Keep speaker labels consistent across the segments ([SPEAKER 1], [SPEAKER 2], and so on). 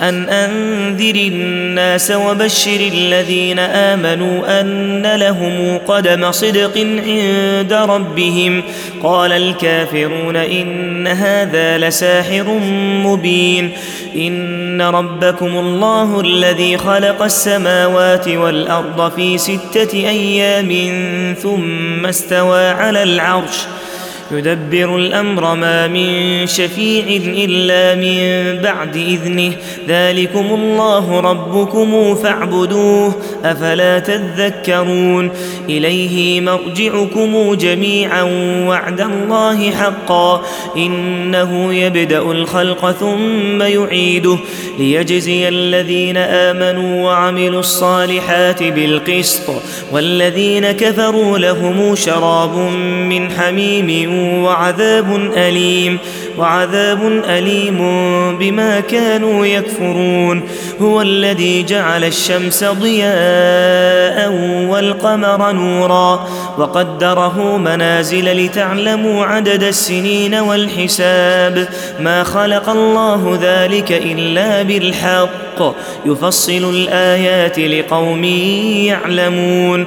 [SPEAKER 1] أن أنذر الناس وبشر الذين آمنوا أن لهم قدم صدق عند ربهم. قال الكافرون إن هذا لساحر مبين. إن ربكم الله الذي خلق السماوات والأرض في ستة أيام ثم استوى على العرش ۖ. يدبر الأمر ما من شفيع إلا من بعد إذنه. ذلكم الله ربكم فاعبدوه أفلا تذكرون. إليه مرجعكم جميعا وعد الله حقا. إنه يبدأ الخلق ثم يعيده. ليجزي الذين آمنوا وعملوا الصالحات بالقسط والذين كفروا لهم شراب من حميم وعذاب أليم وعذاب أليم بما كانوا يكفرون. هو الذي جعل الشمس ضياء والقمر نورا وقدره منازل لتعلموا عدد السنين والحساب. ما خلق الله ذلك إلا بالحق يفصل الآيات لقوم يعلمون.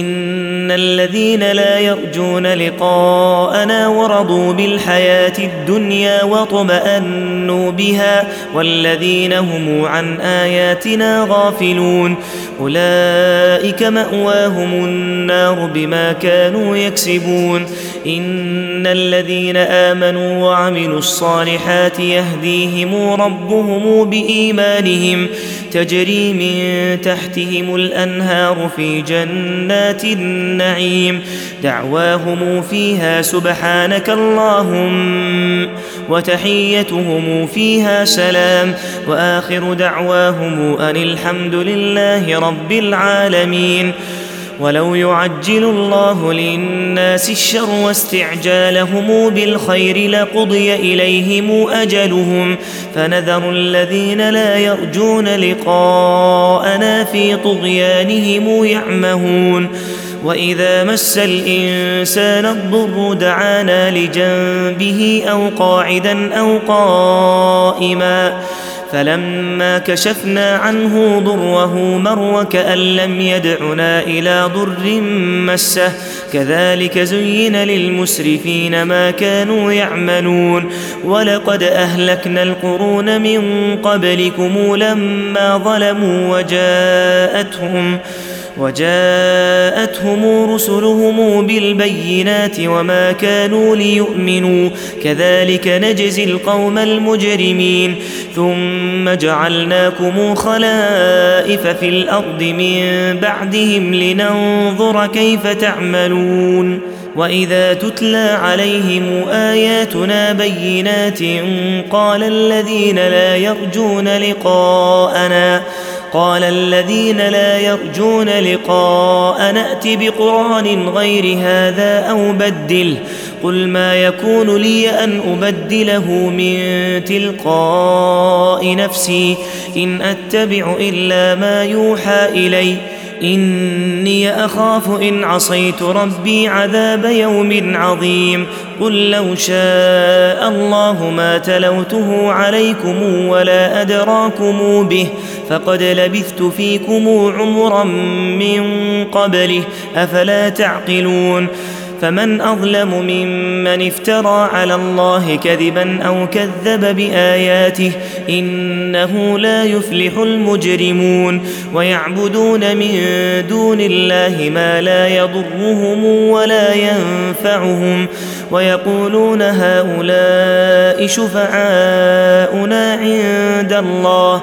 [SPEAKER 1] إن الذين لا يرجون لقاءنا ورضوا بالحياة الدنيا واطمأنوا بها والذين هم عن آياتنا غافلون أولئك مأواهم النار بما كانوا يكسبون إن الذين آمنوا وعملوا الصالحات يهديهم ربهم بإيمانهم تجري من تحتهم الأنهار في جنات النعيم. دعواهم فيها سبحانك اللهم وتحيتهم فيها سلام. وآخر دعواهم أن الحمد لله رب العالمين. ولو يعجل الله للناس الشر واستعجالهم بالخير لقضي إليهم أجلهم فنذر الذين لا يرجون لقاءنا في طغيانهم يعمهون وإذا مس الإنسان الضر دعانا لجنبه أو قاعدا أو قائما فلما كشفنا عنه ضره مر كأن لم يدعنا إلى ضر مسه. كذلك زين للمسرفين ما كانوا يعملون. ولقد أهلكنا القرون من قبلكم لما ظلموا وجاءتهم. وجاءتهم رسلهم بالبينات وما كانوا ليؤمنوا. كذلك نجزي القوم المجرمين. ثم جعلناكم خلائف في الأرض من بعدهم لننظر كيف تعملون. وإذا تتلى عليهم آياتنا بينات قال الذين لا يرجون لقاءنا قال الذين لا يرجون لقاء نأت بقرآن غير هذا أو بدله قل ما يكون لي أن أبدله من تلقاء نفسي إن أتبع إلا ما يوحى إلي إني أخاف إن عصيت ربي عذاب يوم عظيم قل لو شاء الله ما تلوته عليكم ولا أدراكم به فقد لبثت فيكم عمرا من قبله أفلا تعقلون؟ فمن أظلم ممن افترى على الله كذبا أو كذب بآياته إنه لا يفلح المجرمون. ويعبدون من دون الله ما لا يضرهم ولا ينفعهم. ويقولون هؤلاء شفعاؤنا عند الله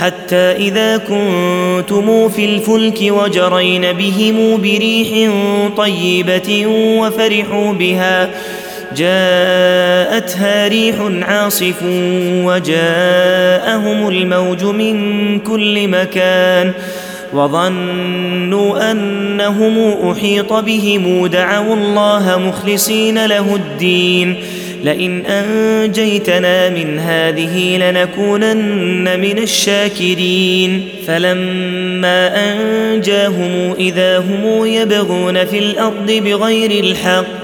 [SPEAKER 1] حتى إذا كنتم في الفلك وجرين بهم بريح طيبة وفرحوا بها جاءتها ريح عاصف وجاءهم الموج من كل مكان وظنوا أنهم أحيط بهم دعوا الله مخلصين له الدين. لئن أنجيتنا من هذه لنكونن من الشاكرين. فلما أنجاهم إذا هم يبغون في الأرض بغير الحق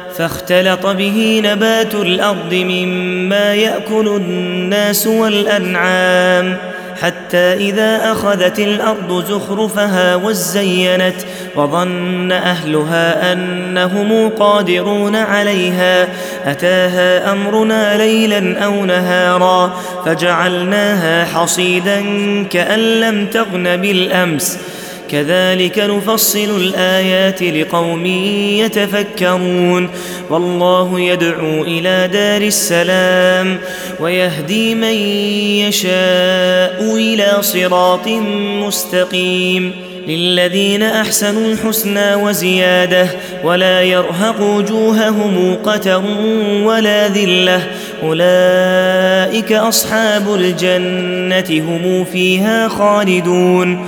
[SPEAKER 1] فاختلط به نبات الأرض مما يأكل الناس والأنعام حتى إذا أخذت الأرض زخرفها وزينت وظن أهلها أنهم قادرون عليها أتاها أمرنا ليلا أو نهارا فجعلناها حصيدا كأن لم تغن بالأمس كذلك نفصل الآيات لقوم يتفكرون. والله يدعو إلى دار السلام ويهدي من يشاء إلى صراط مستقيم. للذين أحسنوا الحسنى وزيادة ولا يرهق وجوههم قتر ولا ذلة. أولئك أصحاب الجنة هم فيها خالدون.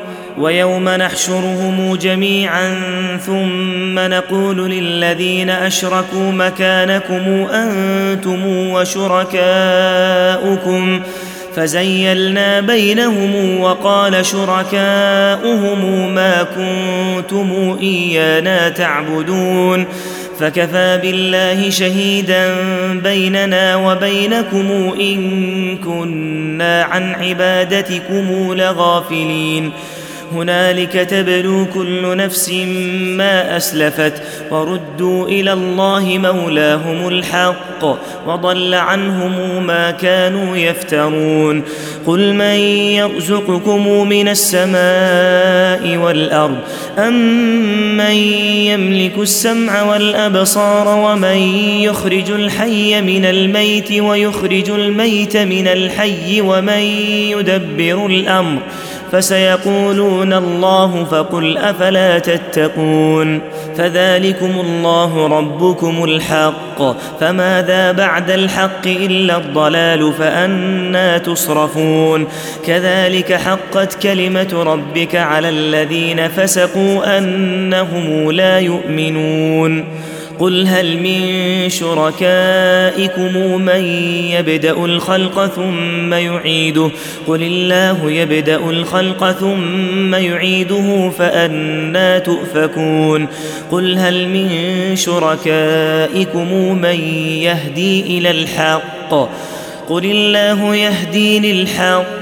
[SPEAKER 1] ويوم نحشرهم جميعا ثم نقول للذين أشركوا مكانكم أنتم وشركاؤكم فزيلنا بينهم وقال شركاؤهم ما كنتم إيانا تعبدون فكفى بالله شهيدا بيننا وبينكم إن كنا عن عبادتكم لغافلين هنالك تبلو كل نفس ما أسلفت وردوا إلى الله مولاهم الحق وضل عنهم ما كانوا يفترون قل من يرزقكم من السماء والأرض امن يملك السمع والأبصار ومن يخرج الحي من الميت ويخرج الميت من الحي ومن يدبر الأمر فسيقولون الله فقل أفلا تتقون فذلكم الله ربكم الحق فماذا بعد الحق إلا الضلال فانى تصرفون كذلك حقت كلمة ربك على الذين فسقوا أنهم لا يؤمنون قل هل من شركائكم من يبدأ الخلق ثم يعيده؟ قل الله يبدأ الخلق ثم يعيده فانى تؤفكون. قل هل من شركائكم من يهدي إلى الحق؟ قل الله يهدي للحق.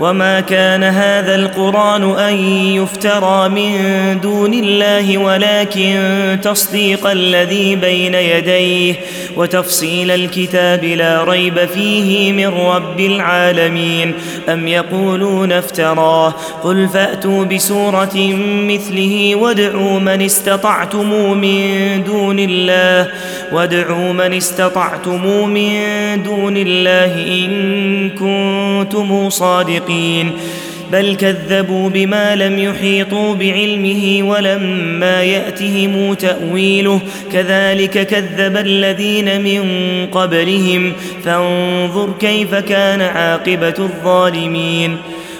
[SPEAKER 1] وما كان هذا القران ان يفترى من دون الله ولكن تصديق الذي بين يديه وتفصيل الكتاب لا ريب فيه من رب العالمين ام يقولون افتراه قل فاتوا بسوره مثله وادعوا من استطعتم من دون الله وادعوا من استطعتم من دون الله إن كنتم صادقين. بل كذبوا بما لم يحيطوا بعلمه ولما يأتهم تأويله. كذلك كذب الذين من قبلهم. فانظر كيف كان عاقبة الظالمين.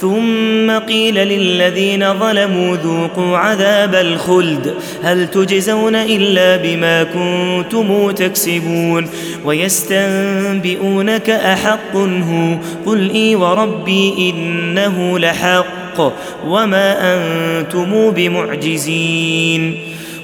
[SPEAKER 1] ثم قيل للذين ظلموا ذوقوا عذاب الخلد. هل تجزون إلا بما كنتم تكسبون؟ ويستنبئونك أحق هو. قل إي وربي إنه لحق. وما أنتم بمعجزين.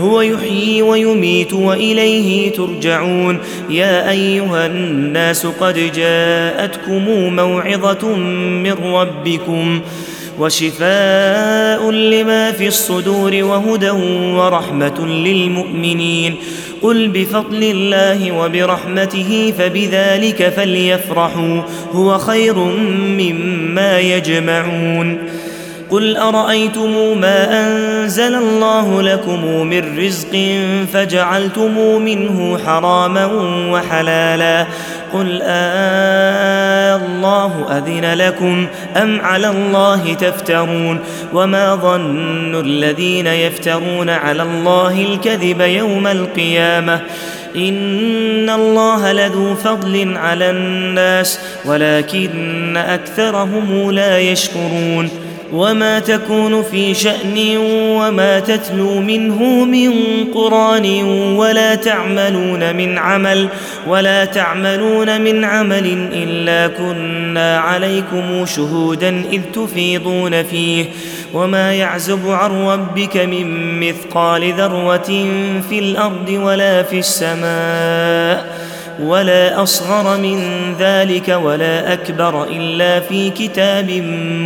[SPEAKER 1] هو يحيي ويميت وإليه ترجعون. يا أيها الناس قد جاءتكم موعظة من ربكم وشفاء لما في الصدور وهدى ورحمة للمؤمنين. قل بفضل الله وبرحمته فبذلك فليفرحوا هو خير مما يجمعون. قل أرأيتم ما أنزل الله لكم من رزق فجعلتم منه حراما وحلالا قل آه الله أذن لكم أم على الله تفترون وما ظن الذين يفترون على الله الكذب يوم القيامة إن الله لذو فضل على الناس ولكن أكثرهم لا يشكرون وما تكون في شأن وما تتلو منه من قرآن ولا تعملون من عمل ولا تعملون من عمل إلا كنا عليكم شهودا إذ تفيضون فيه وما يعزب عن ربك من مثقال ذرة في الأرض ولا في السماء ولا أصغر من ذلك ولا أكبر إلا في كتاب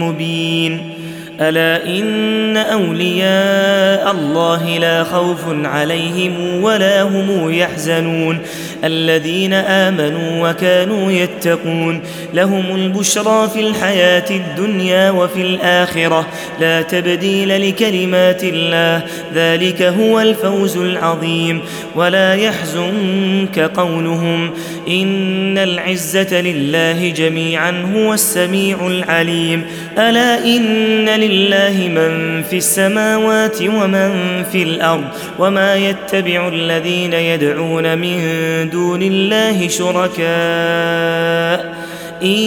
[SPEAKER 1] مبين ألا إن أولياء الله لا خوف عليهم ولا هم يحزنون الذين آمنوا وكانوا يتقون. لهم البشرى في الحياة الدنيا وفي الآخرة. لا تبديل لكلمات الله. ذلك هو الفوز العظيم. ولا يحزنك قولهم. إن العزة لله جميعا هو السميع العليم. ألا إن لله من في السماوات ومن في الأرض. وما يتبع الذين يدعون من دون الله شركاء. إن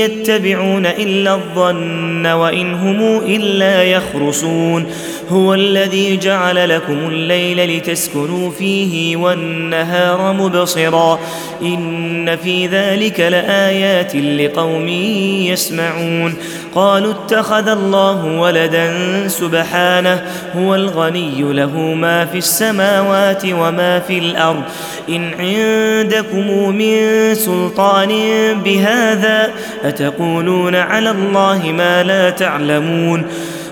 [SPEAKER 1] يتبعون إلا الظن وإن هم إلا يخرصون. هو الذي جعل لكم الليل لتسكنوا فيه والنهار مبصرا. إن في ذلك لآيات لقوم يسمعون. قالوا اتخذ الله ولدا سبحانه هو الغني له ما في السماوات وما في الأرض. إن عندكم من سلطان بهذا أتقولون على الله ما لا تعلمون؟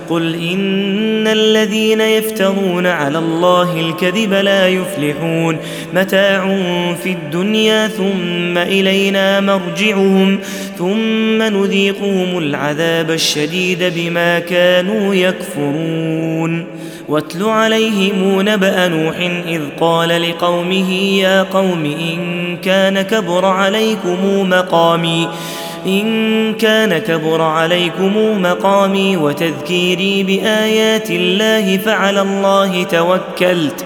[SPEAKER 1] قل إن الذين يفترون على الله الكذب لا يفلحون. متاع في الدنيا ثم إلينا مرجعهم ثم نذيقهم العذاب الشديد بما كانوا يكفرون. واتل عليهم نبأ نوح إذ قال لقومه يا قوم إن كان كبر عليكم مقامي. إن كان كبر عليكم مقامي وتذكيري بآيات الله فعلى الله توكلت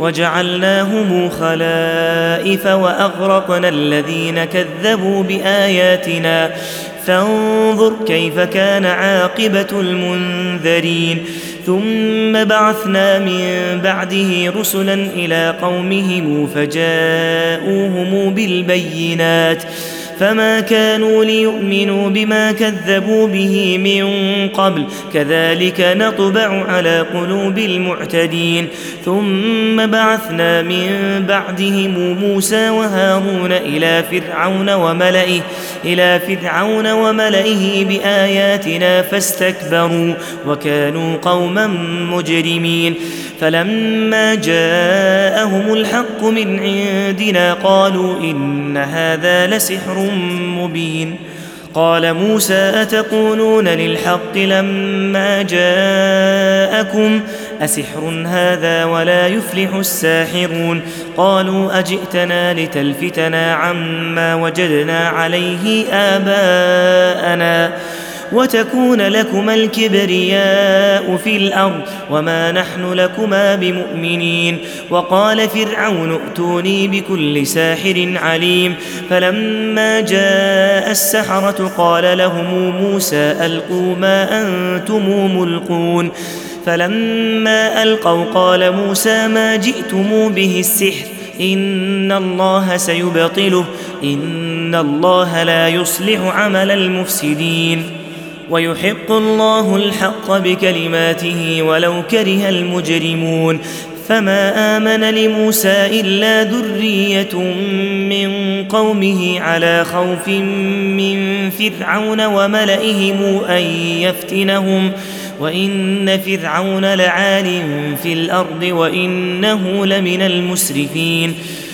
[SPEAKER 1] وجعلناهم خلائف وأغرقنا الذين كذبوا بآياتنا. فانظر كيف كان عاقبة المنذرين. ثم بعثنا من بعده رسلا إلى قومهم فجاءوهم بالبينات. فما كانوا ليؤمنوا بما كذبوا به من قبل. كذلك نطبع على قلوب المعتدين. ثم بعثنا من بعدهم موسى وهارون إلى فرعون وملئه إلى فرعون وملئه بآياتنا فاستكبروا وكانوا قوما مجرمين. فلما جاءهم الحق من عندنا قالوا إن هذا لسحر مبين. قال موسى أتقولون للحق لما جاءكم أسحر هذا ولا يفلح الساحرون؟ قالوا أجئتنا لتلفتنا عما وجدنا عليه آباءنا. وتكون لكما الكبرياء في الأرض وما نحن لكما بمؤمنين. وقال فرعون ائتوني بكل ساحر عليم. فلما جاء السحرة قال لهم موسى ألقوا ما أنتم ملقون. فلما ألقوا قال موسى ما جئتم به السحر. إن الله سيبطله. إن الله لا يصلح عمل المفسدين. ويحق الله الحق بكلماته ولو كره المجرمون. فما آمن لموسى إلا ذرية من قومه على خوف من فرعون وملئهم أن يفتنهم. وإن فرعون لعال في الأرض وإنه لمن المسرفين.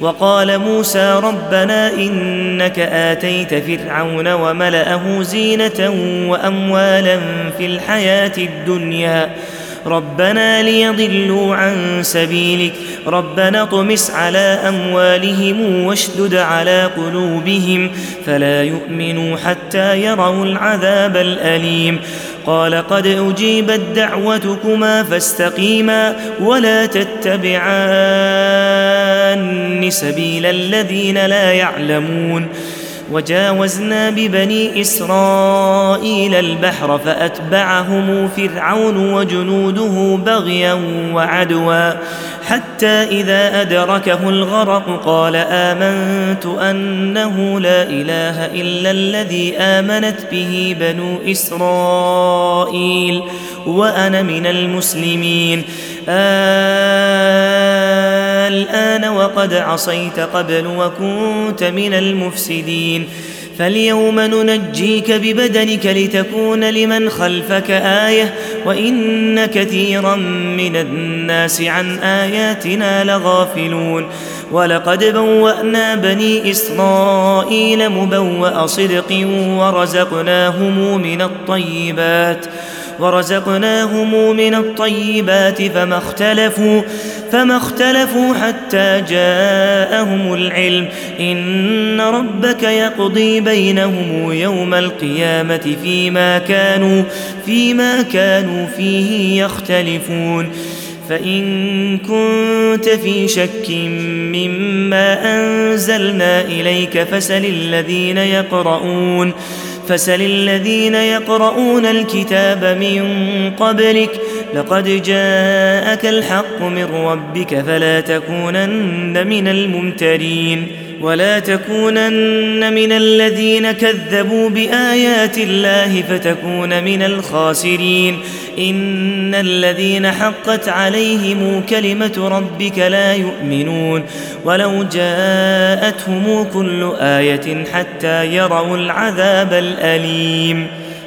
[SPEAKER 1] وقال موسى ربنا إنك آتيت فرعون وملأه زينة وأموالا في الحياة الدنيا. ربنا ليضلوا عن سبيلك. ربنا اطمس على أموالهم واشدد على قلوبهم. فلا يؤمنوا حتى يروا العذاب الأليم. قال قد أجيبت دعوتكما فاستقيما ولا تتبعان سبيل الذين لا يعلمون. وجاوزنا ببني إسرائيل البحر فأتبعهم فرعون وجنوده بغيا وعدوا. حتى إذا أدركه الغرق قال آمنت أنه لا إله إلا الذي آمنت به بنو إسرائيل وأنا من المسلمين. الآن وقد عصيت قبل وكنت من المفسدين. فاليوم ننجيك ببدنك لتكون لمن خلفك آية وإن كثيرا من الناس عن آياتنا لغافلون. ولقد بوأنا بني إسرائيل مبوأ صدق ورزقناهم من الطيبات. ورزقناهم من الطيبات فما اختلفوا فما اختلفوا حتى جاءهم العلم. إن ربك يقضي بينهم يوم القيامة فيما كانوا فيما كانوا فيه يختلفون. فإن كنت في شك مما أنزلنا إليك فسل الذين يقرؤون. فسل الذين يقرؤون الكتاب من قبلك لقد جاءك الحق من ربك فلا تكونن من الممترين ولا تكونن من الذين كذبوا بآيات الله فتكون من الخاسرين. إن الذين حقت عليهم كلمة ربك لا يؤمنون. ولو جاءتهم كل آية حتى يروا العذاب الأليم.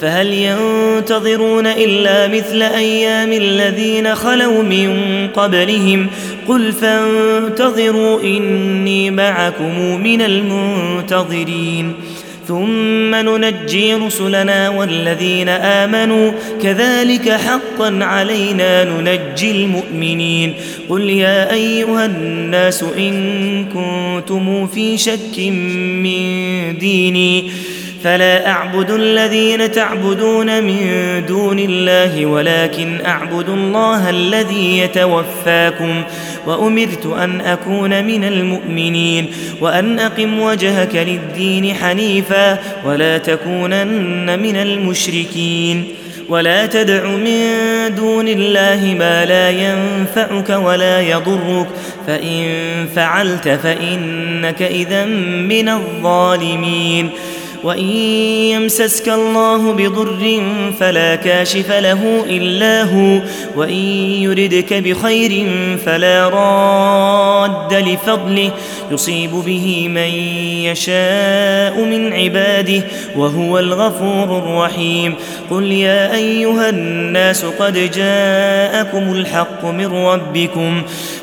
[SPEAKER 1] فهل ينتظرون إلا مثل أيام الذين خلوا من قبلهم؟ قل فانتظروا إني معكم من المنتظرين. ثم ننجي رسلنا والذين آمنوا. كذلك حقا علينا ننجي المؤمنين. قل يا أيها الناس إن كنتم في شك من ديني فلا أعبد الذين تعبدون من دون الله ولكن أعبد الله الذي يتوفاكم وأمرت أن أكون من المؤمنين وأن أقم وجهك للدين حنيفا ولا تكونن من المشركين ولا تدع من دون الله ما لا ينفعك ولا يضرك فإن فعلت فإنك اذا من الظالمين وإن يمسسك الله بضر فلا كاشف له إلا هو وإن يردك بخير فلا راد لفضله يصيب به من يشاء من عباده وهو الغفور الرحيم. قل يا أيها الناس قد جاءكم الحق من ربكم